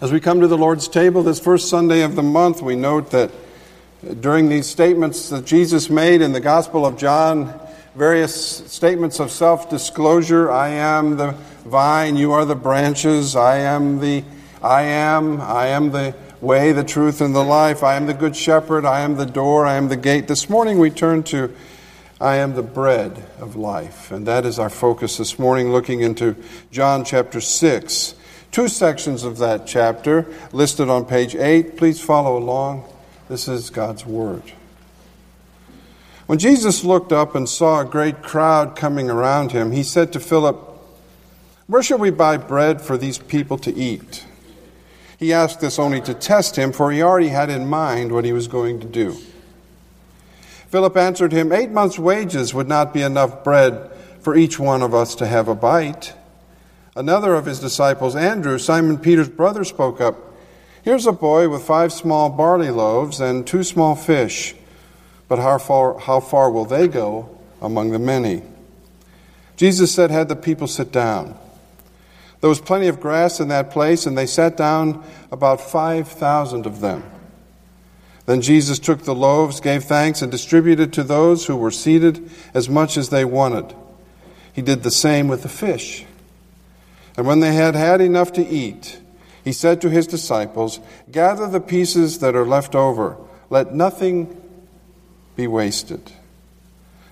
As we come to the Lord's table this first Sunday of the month, we note that during these statements that Jesus made in the Gospel of John, various statements of self disclosure I am the vine, you are the branches, I am the I am, I am the way, the truth, and the life, I am the good shepherd, I am the door, I am the gate. This morning we turn to I am the bread of life, and that is our focus this morning, looking into John chapter 6. Two sections of that chapter listed on page 8. Please follow along. This is God's Word. When Jesus looked up and saw a great crowd coming around him, he said to Philip, Where shall we buy bread for these people to eat? He asked this only to test him, for he already had in mind what he was going to do. Philip answered him, Eight months' wages would not be enough bread for each one of us to have a bite. Another of his disciples, Andrew, Simon Peter's brother, spoke up. Here's a boy with five small barley loaves and two small fish, but how far, how far will they go among the many? Jesus said, Had the people sit down. There was plenty of grass in that place, and they sat down, about 5,000 of them. Then Jesus took the loaves, gave thanks, and distributed to those who were seated as much as they wanted. He did the same with the fish. And when they had had enough to eat, he said to his disciples, Gather the pieces that are left over, let nothing be wasted.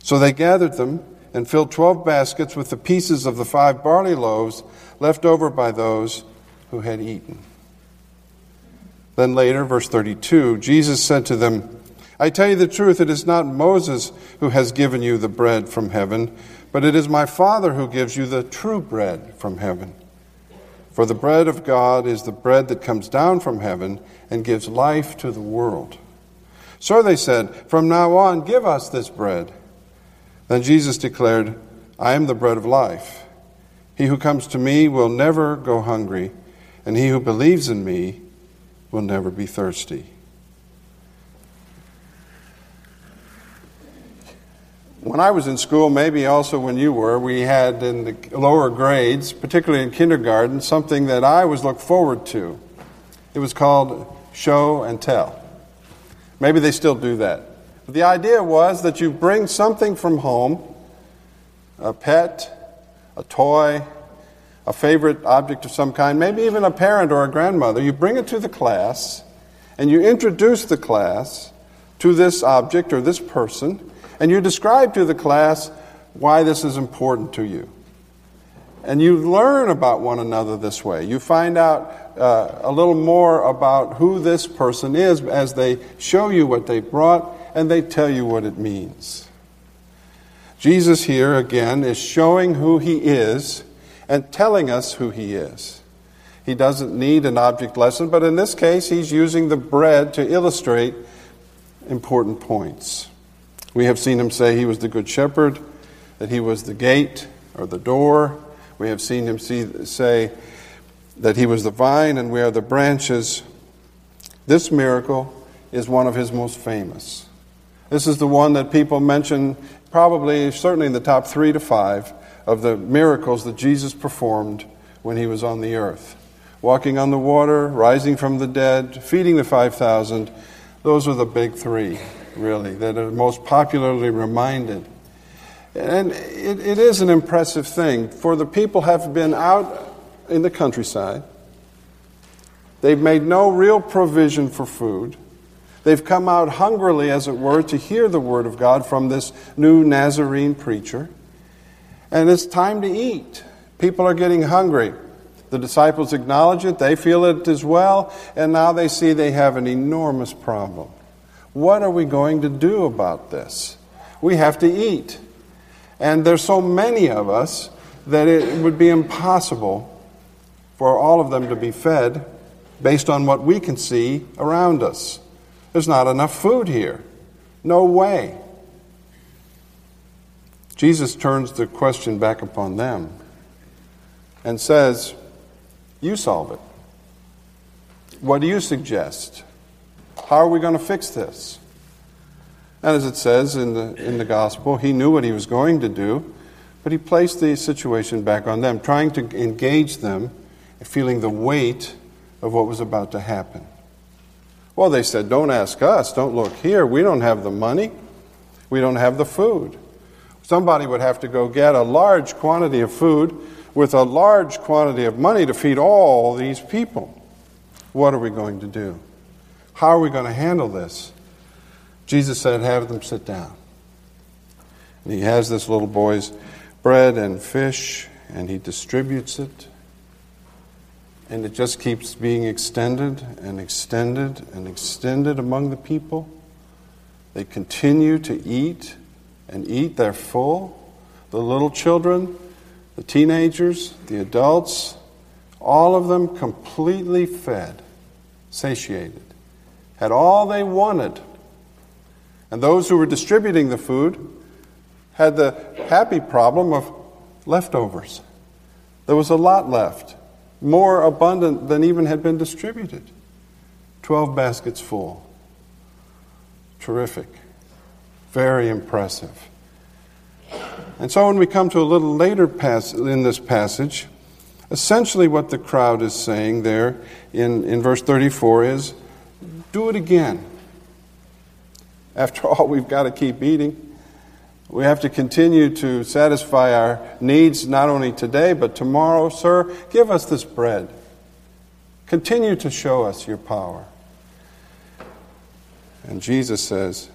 So they gathered them and filled twelve baskets with the pieces of the five barley loaves left over by those who had eaten. Then later, verse 32, Jesus said to them, I tell you the truth, it is not Moses who has given you the bread from heaven but it is my Father who gives you the true bread from heaven. For the bread of God is the bread that comes down from heaven and gives life to the world. So they said, From now on, give us this bread. Then Jesus declared, I am the bread of life. He who comes to me will never go hungry, and he who believes in me will never be thirsty. When I was in school, maybe also when you were, we had in the lower grades, particularly in kindergarten, something that I always looked forward to. It was called show and tell. Maybe they still do that. But the idea was that you bring something from home a pet, a toy, a favorite object of some kind, maybe even a parent or a grandmother. You bring it to the class and you introduce the class to this object or this person and you describe to the class why this is important to you. And you learn about one another this way. You find out uh, a little more about who this person is as they show you what they brought and they tell you what it means. Jesus here again is showing who he is and telling us who he is. He doesn't need an object lesson, but in this case, he's using the bread to illustrate important points. We have seen him say he was the good shepherd, that he was the gate or the door. We have seen him see, say that he was the vine and we are the branches. This miracle is one of his most famous. This is the one that people mention, probably, certainly in the top three to five of the miracles that Jesus performed when he was on the earth. Walking on the water, rising from the dead, feeding the 5,000, those are the big three really, that are most popularly reminded. And it, it is an impressive thing, for the people have been out in the countryside. They've made no real provision for food. They've come out hungrily, as it were, to hear the word of God from this new Nazarene preacher. And it's time to eat. People are getting hungry. The disciples acknowledge it, they feel it as well, and now they see they have an enormous problem. What are we going to do about this? We have to eat. And there's so many of us that it would be impossible for all of them to be fed based on what we can see around us. There's not enough food here. No way. Jesus turns the question back upon them and says, You solve it. What do you suggest? How are we going to fix this? And as it says in the, in the gospel, he knew what he was going to do, but he placed the situation back on them, trying to engage them, feeling the weight of what was about to happen. Well, they said, Don't ask us. Don't look here. We don't have the money. We don't have the food. Somebody would have to go get a large quantity of food with a large quantity of money to feed all these people. What are we going to do? How are we going to handle this? Jesus said, Have them sit down. And he has this little boy's bread and fish, and he distributes it. And it just keeps being extended and extended and extended among the people. They continue to eat and eat. They're full. The little children, the teenagers, the adults, all of them completely fed, satiated, had all they wanted. And those who were distributing the food had the happy problem of leftovers. There was a lot left more abundant than even had been distributed. Twelve baskets full. Terrific. Very impressive. And so when we come to a little later pass- in this passage, essentially what the crowd is saying there in, in verse 34 is do it again. After all, we've got to keep eating. We have to continue to satisfy our needs not only today, but tomorrow. Sir, give us this bread. Continue to show us your power. And Jesus says,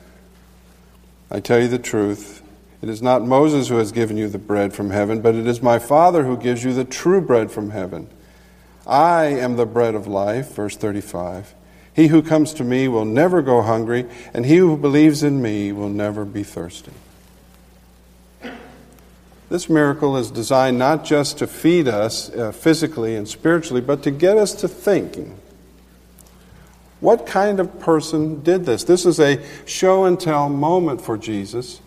I tell you the truth. It is not Moses who has given you the bread from heaven, but it is my Father who gives you the true bread from heaven. I am the bread of life, verse 35. He who comes to me will never go hungry, and he who believes in me will never be thirsty. This miracle is designed not just to feed us uh, physically and spiritually, but to get us to thinking. What kind of person did this? This is a show and tell moment for Jesus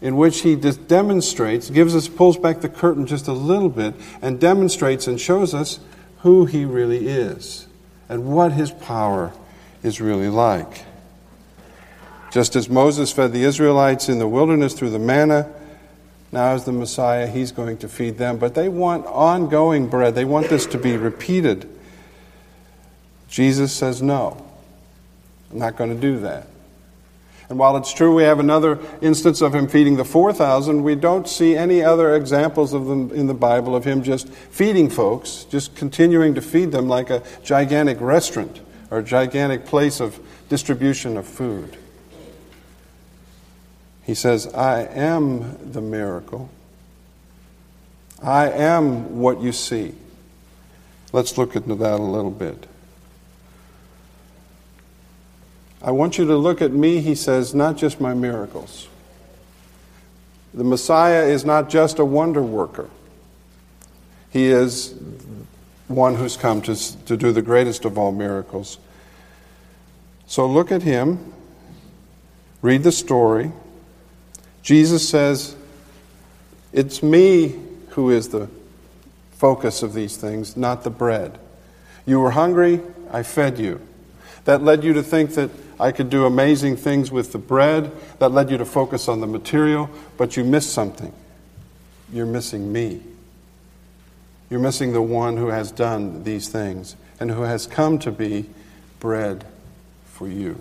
in which he demonstrates, gives us, pulls back the curtain just a little bit, and demonstrates and shows us who he really is and what his power is really like. Just as Moses fed the Israelites in the wilderness through the manna, now, as the Messiah, he's going to feed them. But they want ongoing bread, they want this to be repeated. Jesus says, No, I'm not going to do that. And while it's true we have another instance of him feeding the 4,000, we don't see any other examples of them in the Bible of him just feeding folks, just continuing to feed them like a gigantic restaurant or a gigantic place of distribution of food. He says, I am the miracle. I am what you see. Let's look into that a little bit. I want you to look at me, he says, not just my miracles. The Messiah is not just a wonder worker, he is one who's come to, to do the greatest of all miracles. So look at him, read the story. Jesus says, It's me who is the focus of these things, not the bread. You were hungry, I fed you. That led you to think that I could do amazing things with the bread. That led you to focus on the material, but you missed something. You're missing me. You're missing the one who has done these things and who has come to be bread for you.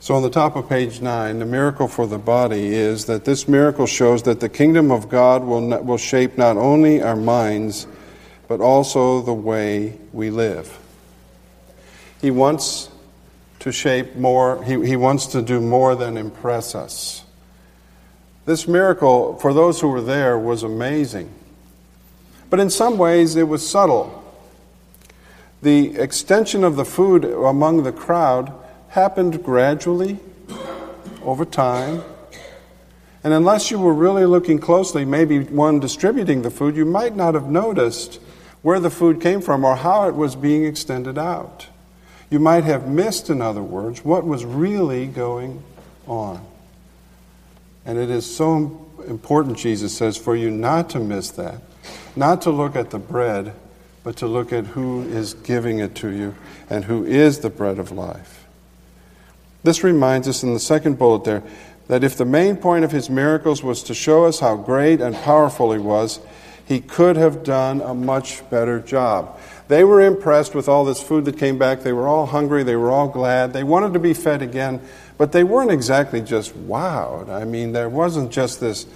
So, on the top of page 9, the miracle for the body is that this miracle shows that the kingdom of God will, not, will shape not only our minds, but also the way we live. He wants to shape more, he, he wants to do more than impress us. This miracle, for those who were there, was amazing. But in some ways, it was subtle. The extension of the food among the crowd happened gradually over time. And unless you were really looking closely, maybe one distributing the food, you might not have noticed where the food came from or how it was being extended out. You might have missed, in other words, what was really going on. And it is so important, Jesus says, for you not to miss that, not to look at the bread, but to look at who is giving it to you and who is the bread of life. This reminds us in the second bullet there that if the main point of his miracles was to show us how great and powerful he was, He could have done a much better job. They were impressed with all this food that came back. They were all hungry. They were all glad. They wanted to be fed again, but they weren't exactly just wowed. I mean, there wasn't just this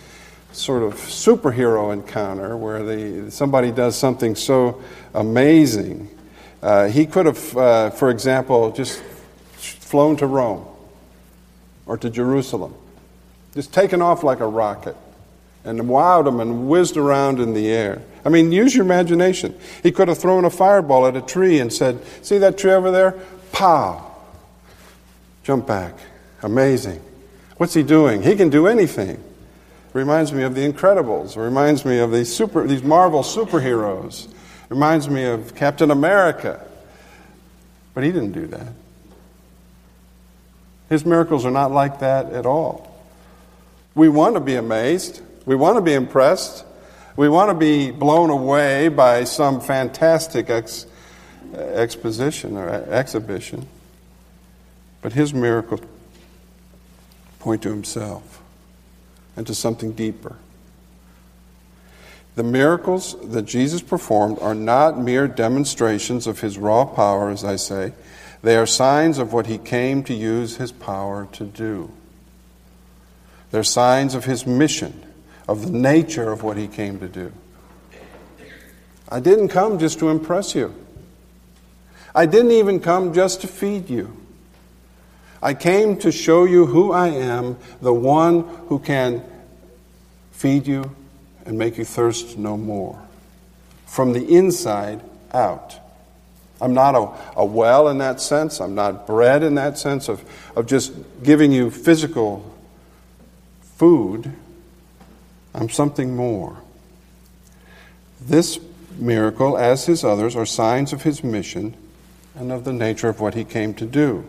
sort of superhero encounter where they, somebody does something so amazing. Uh, he could have, uh, for example, just flown to Rome or to Jerusalem, just taken off like a rocket and wowed them and whizzed around in the air. I mean, use your imagination. He could have thrown a fireball at a tree and said, See that tree over there? Pow! Jump back. Amazing. What's he doing? He can do anything. Reminds me of the Incredibles. Reminds me of these, super, these Marvel superheroes. Reminds me of Captain America. But he didn't do that. His miracles are not like that at all. We want to be amazed. We want to be impressed. We want to be blown away by some fantastic ex- exposition or exhibition. But his miracles point to himself and to something deeper. The miracles that Jesus performed are not mere demonstrations of his raw power, as I say. They are signs of what he came to use his power to do. They're signs of his mission, of the nature of what he came to do. I didn't come just to impress you. I didn't even come just to feed you. I came to show you who I am, the one who can feed you and make you thirst no more. From the inside out. I'm not a, a well in that sense. I'm not bread in that sense of, of just giving you physical food. I'm something more. This miracle, as his others, are signs of his mission and of the nature of what he came to do.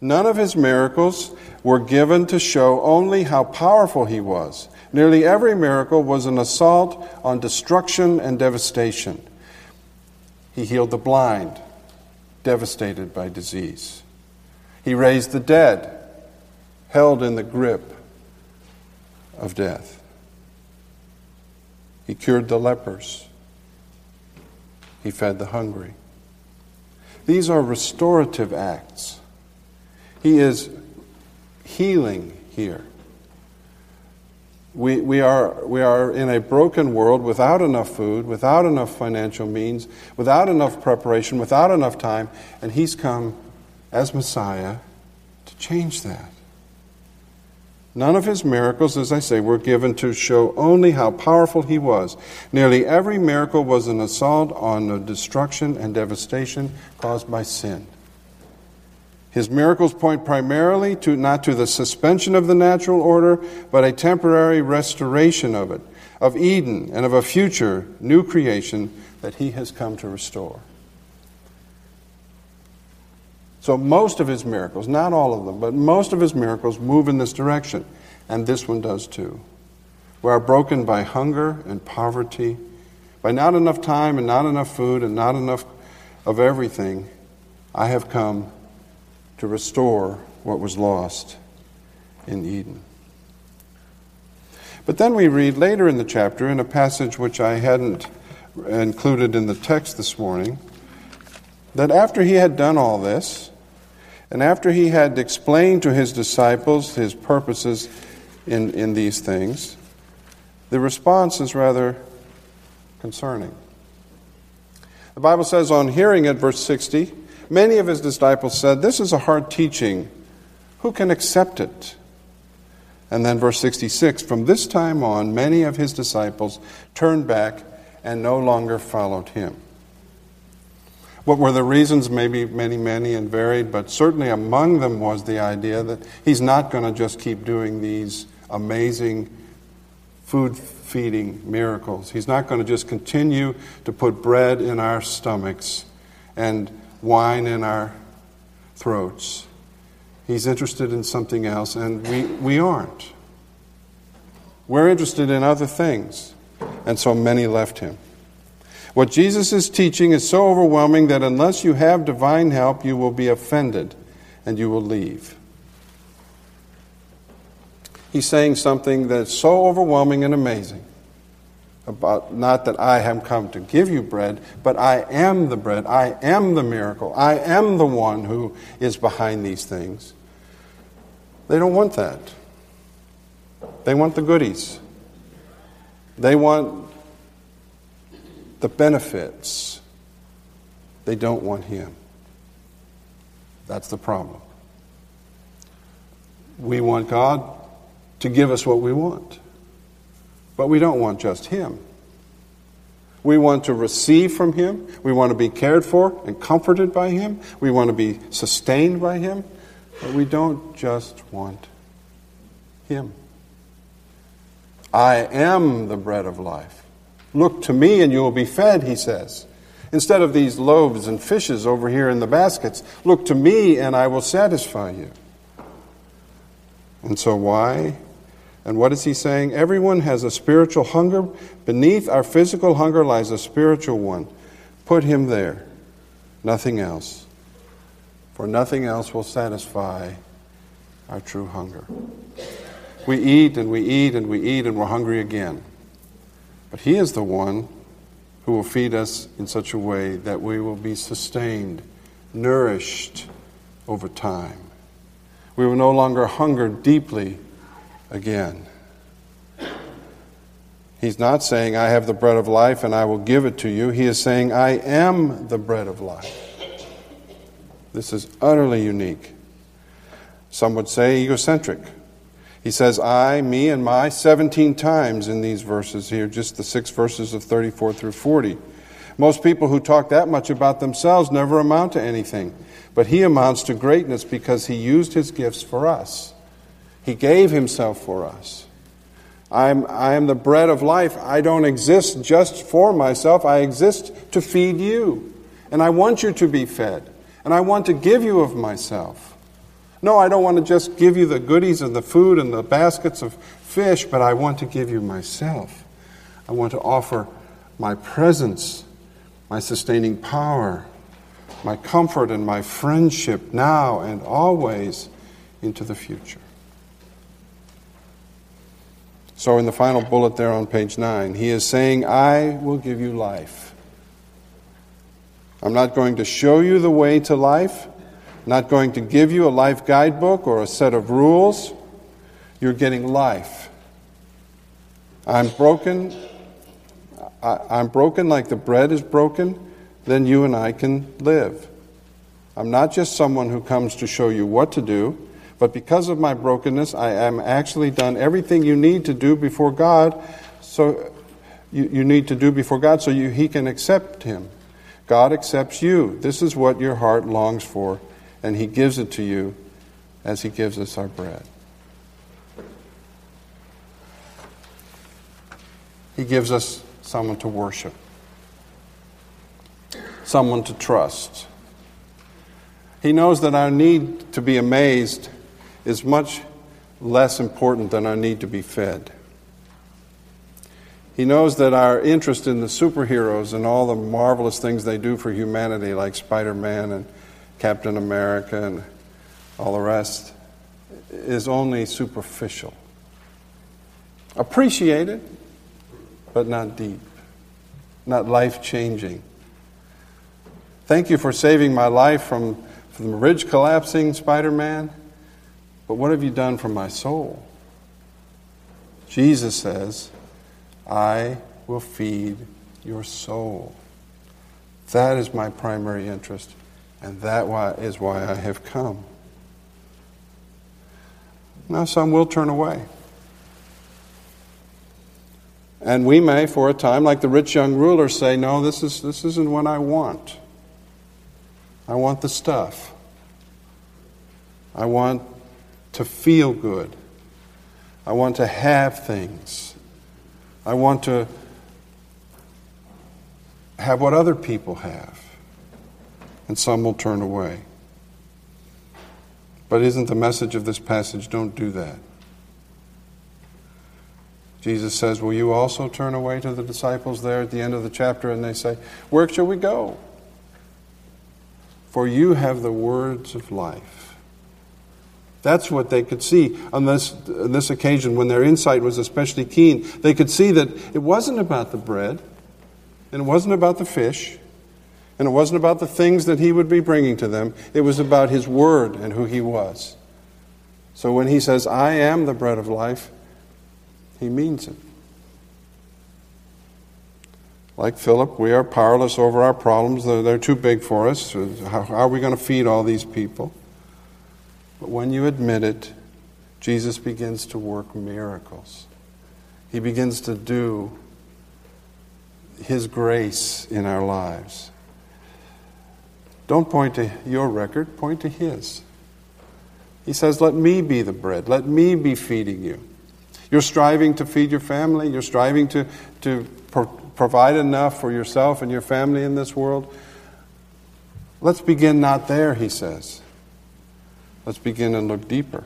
None of his miracles were given to show only how powerful he was. Nearly every miracle was an assault on destruction and devastation. He healed the blind, devastated by disease. He raised the dead, held in the grip of death. He cured the lepers. He fed the hungry. These are restorative acts. He is healing here. We, we, are, we are in a broken world without enough food, without enough financial means, without enough preparation, without enough time, and He's come as Messiah to change that. None of his miracles, as I say, were given to show only how powerful he was. Nearly every miracle was an assault on the destruction and devastation caused by sin. His miracles point primarily to not to the suspension of the natural order, but a temporary restoration of it, of Eden, and of a future new creation that he has come to restore. So, most of his miracles, not all of them, but most of his miracles move in this direction, and this one does too. We are broken by hunger and poverty, by not enough time and not enough food and not enough of everything. I have come to restore what was lost in Eden. But then we read later in the chapter, in a passage which I hadn't included in the text this morning, that after he had done all this, and after he had explained to his disciples his purposes in, in these things, the response is rather concerning. The Bible says, on hearing it, verse 60, Many of his disciples said, This is a hard teaching. Who can accept it? And then, verse 66 From this time on, many of his disciples turned back and no longer followed him. What were the reasons? Maybe many, many, and varied, but certainly among them was the idea that he's not going to just keep doing these amazing food feeding miracles. He's not going to just continue to put bread in our stomachs and wine in our throats. He's interested in something else, and we, we aren't. We're interested in other things, and so many left him. What Jesus is teaching is so overwhelming that unless you have divine help, you will be offended and you will leave. He's saying something that's so overwhelming and amazing about not that I have come to give you bread, but I am the bread. I am the miracle. I am the one who is behind these things. They don't want that. They want the goodies. They want the benefits. They don't want Him. That's the problem. We want God to give us what we want, but we don't want just Him. We want to receive from Him. We want to be cared for and comforted by Him. We want to be sustained by Him. But we don't just want Him. I am the bread of life. Look to me and you will be fed, he says. Instead of these loaves and fishes over here in the baskets, look to me and I will satisfy you. And so, why? And what is he saying? Everyone has a spiritual hunger. Beneath our physical hunger lies a spiritual one. Put him there, nothing else. For nothing else will satisfy our true hunger. We eat and we eat and we eat and we're hungry again. But He is the one who will feed us in such a way that we will be sustained, nourished over time. We will no longer hunger deeply again. He's not saying, I have the bread of life and I will give it to you. He is saying, I am the bread of life. This is utterly unique. Some would say egocentric. He says, I, me, and my 17 times in these verses here, just the six verses of 34 through 40. Most people who talk that much about themselves never amount to anything. But he amounts to greatness because he used his gifts for us. He gave himself for us. I'm, I am the bread of life. I don't exist just for myself, I exist to feed you. And I want you to be fed. And I want to give you of myself. No, I don't want to just give you the goodies and the food and the baskets of fish, but I want to give you myself. I want to offer my presence, my sustaining power, my comfort, and my friendship now and always into the future. So, in the final bullet there on page 9, he is saying, I will give you life. I'm not going to show you the way to life not going to give you a life guidebook or a set of rules. You're getting life. I'm broken. I, am broken like the bread is broken, then you and I can live. I'm not just someone who comes to show you what to do, but because of my brokenness, I am actually done everything you need to do before God, so you, you need to do before God so you, He can accept Him. God accepts you. This is what your heart longs for and He gives it to you as He gives us our bread. He gives us someone to worship, someone to trust. He knows that our need to be amazed is much less important than our need to be fed. He knows that our interest in the superheroes and all the marvelous things they do for humanity, like Spider Man and Captain America and all the rest, is only superficial. Appreciated, but not deep, not life changing. Thank you for saving my life from, from the ridge collapsing, Spider Man, but what have you done for my soul? Jesus says, I will feed your soul. That is my primary interest. And that is why I have come. Now, some will turn away. And we may, for a time, like the rich young ruler, say, No, this, is, this isn't what I want. I want the stuff. I want to feel good. I want to have things. I want to have what other people have and some will turn away. But isn't the message of this passage don't do that? Jesus says, Will you also turn away to the disciples there at the end of the chapter? And they say, Where shall we go? For you have the words of life. That's what they could see on this, on this occasion when their insight was especially keen. They could see that it wasn't about the bread, and it wasn't about the fish, and it wasn't about the things that he would be bringing to them. It was about his word and who he was. So when he says, I am the bread of life, he means it. Like Philip, we are powerless over our problems. They're, they're too big for us. How, how are we going to feed all these people? But when you admit it, Jesus begins to work miracles. He begins to do His grace in our lives. Don't point to your record, point to His. He says, Let me be the bread, let me be feeding you. You're striving to feed your family, you're striving to, to pro- provide enough for yourself and your family in this world. Let's begin not there, he says. Let's begin and look deeper.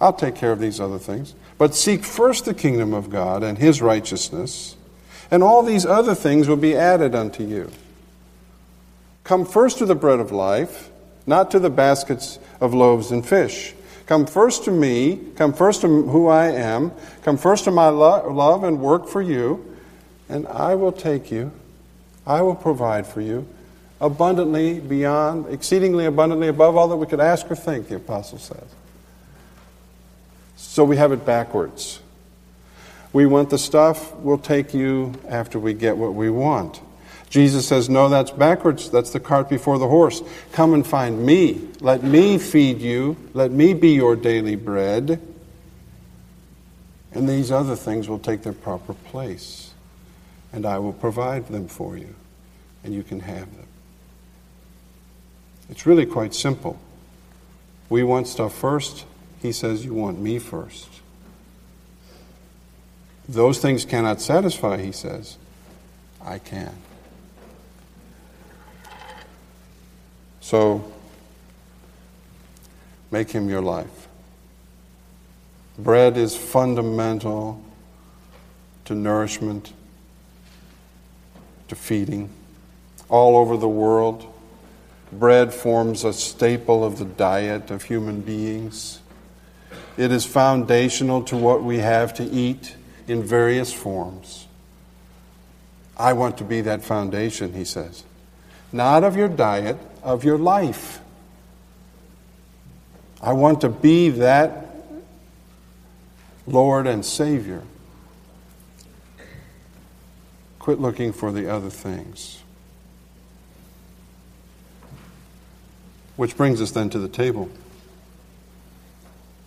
I'll take care of these other things. But seek first the kingdom of God and his righteousness, and all these other things will be added unto you. Come first to the bread of life, not to the baskets of loaves and fish. Come first to me, come first to who I am, come first to my lo- love and work for you, and I will take you, I will provide for you, abundantly beyond, exceedingly abundantly above all that we could ask or think, the apostle says. So we have it backwards. We want the stuff, we'll take you after we get what we want. Jesus says, No, that's backwards. That's the cart before the horse. Come and find me. Let me feed you. Let me be your daily bread. And these other things will take their proper place. And I will provide them for you. And you can have them. It's really quite simple. We want stuff first. He says, You want me first. Those things cannot satisfy, he says. I can. So, make him your life. Bread is fundamental to nourishment, to feeding. All over the world, bread forms a staple of the diet of human beings. It is foundational to what we have to eat in various forms. I want to be that foundation, he says. Not of your diet, of your life. I want to be that Lord and Savior. Quit looking for the other things. Which brings us then to the table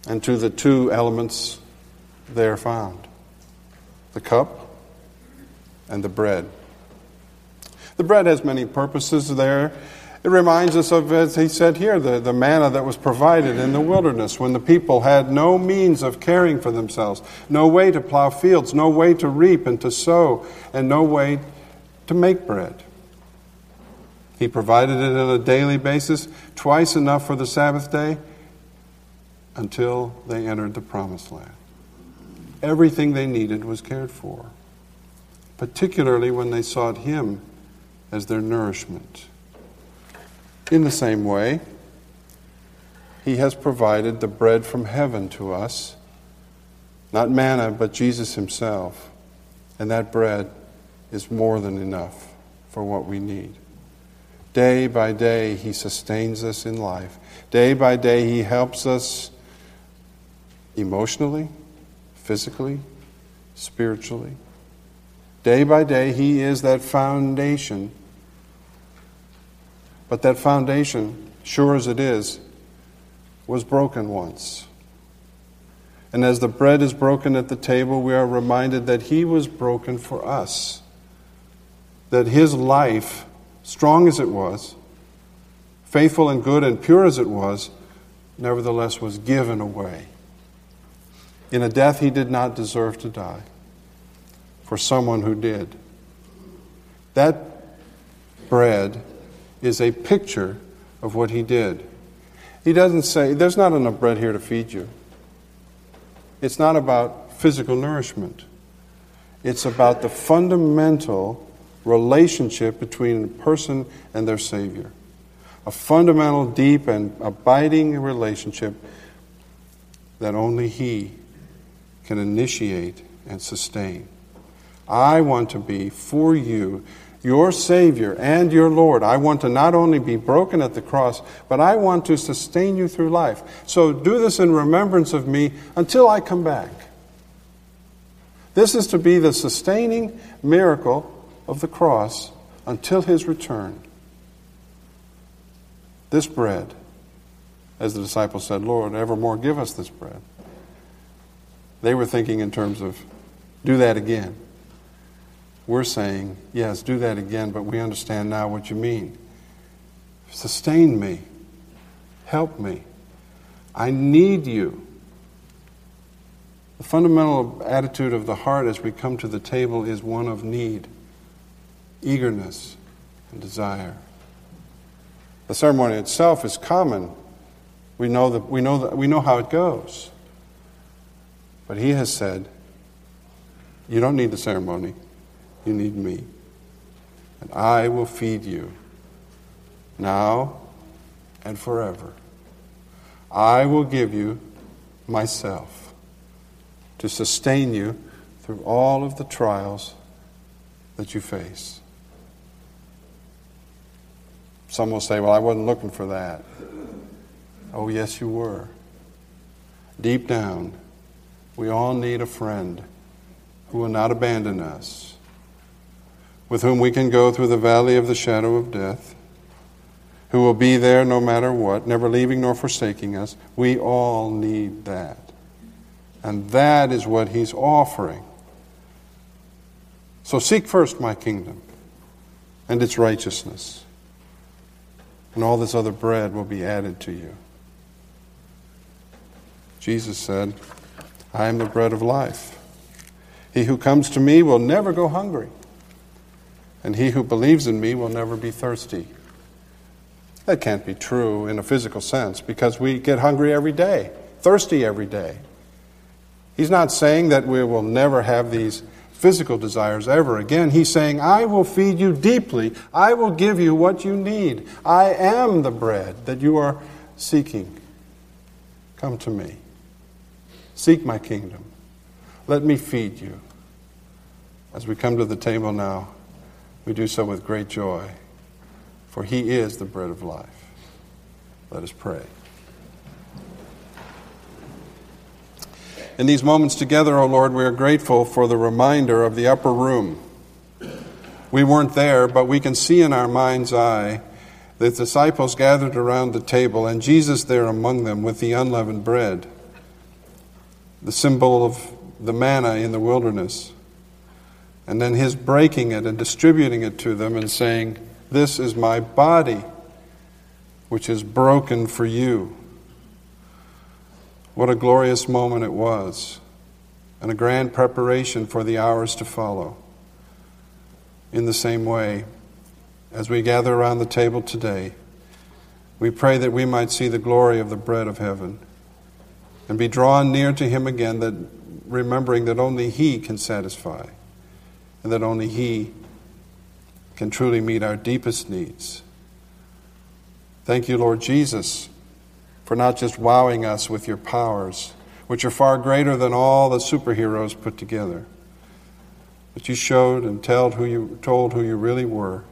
and to the two elements there found the cup and the bread. The bread has many purposes there. It reminds us of, as he said here, the, the manna that was provided in the wilderness when the people had no means of caring for themselves, no way to plow fields, no way to reap and to sow, and no way to make bread. He provided it on a daily basis, twice enough for the Sabbath day, until they entered the promised land. Everything they needed was cared for, particularly when they sought Him as their nourishment. In the same way, He has provided the bread from heaven to us, not manna, but Jesus Himself. And that bread is more than enough for what we need. Day by day, He sustains us in life. Day by day, He helps us emotionally, physically, spiritually. Day by day, He is that foundation but that foundation, sure as it is, was broken once. And as the bread is broken at the table, we are reminded that He was broken for us. That His life, strong as it was, faithful and good and pure as it was, nevertheless was given away in a death He did not deserve to die for someone who did. That bread is a picture of what he did. He doesn't say, There's not enough bread here to feed you. It's not about physical nourishment, it's about the fundamental relationship between a person and their Savior. a fundamental, deep, and abiding relationship that only He can initiate and sustain. I want to be for you your Savior and your Lord. I want to not only be broken at the cross, but I want to sustain you through life. So do this in remembrance of me until I come back. This is to be the sustaining miracle of the cross until his return. This bread, as the disciples said, Lord, evermore give us this bread. They were thinking in terms of do that again. We're saying, yes, do that again, but we understand now what you mean. Sustain me. Help me. I need you. The fundamental attitude of the heart as we come to the table is one of need, eagerness, and desire. The ceremony itself is common. We know, that, we, know that, we know how it goes. But he has said, You don't need the ceremony. You need me. And I will feed you now and forever. I will give you myself to sustain you through all of the trials that you face. Some will say, Well, I wasn't looking for that. Oh, yes, you were. Deep down, we all need a friend who will not abandon us with whom we can go through the valley of the shadow of death, who will be there no matter what, never leaving nor forsaking us. We all need that. And that is what he's offering. So seek first my kingdom and its righteousness, and all this other bread will be added to you. Jesus said, I am the bread of life. He who comes to me will never go hungry and he who believes in me will never be thirsty. That can't be true in a physical sense because we get hungry every day, thirsty every day. He's not saying that we will never have these physical desires ever again. He's saying, I will feed you deeply. I will give you what you need. I am the bread that you are seeking. Come to me. Seek my kingdom. Let me feed you. As we come to the table now, we do so with great joy, for he is the bread of life. Let us pray. In these moments together, O oh Lord, we are grateful for the reminder of the upper room. We weren't there, but we can see in our mind's eye the disciples gathered around the table and Jesus there among them with the unleavened bread, the symbol of the manna in the wilderness and then his breaking it and distributing it to them and saying, This is my body, which is broken for you. What a glorious moment it was, and a grand preparation for the hours to follow. In the same way, as we gather around the table today, we pray that we might see the glory of the bread of heaven and be drawn near to him again, that remembering that only he can satisfy and that only He can truly meet our deepest needs. Thank you, Lord Jesus, for not just wowing us with your powers, which are far greater than all the superheroes put together, but you showed and told who you, told who you really were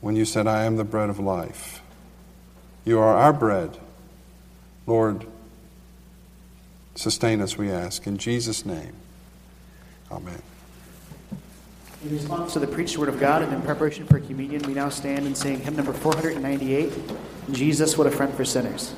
when you said, I am the bread of life. You are our bread. Lord, sustain us, we ask. In Jesus' name, amen. In response to the preached word of God and in preparation for communion, we now stand and sing hymn number 498 Jesus, What a Friend for Sinners.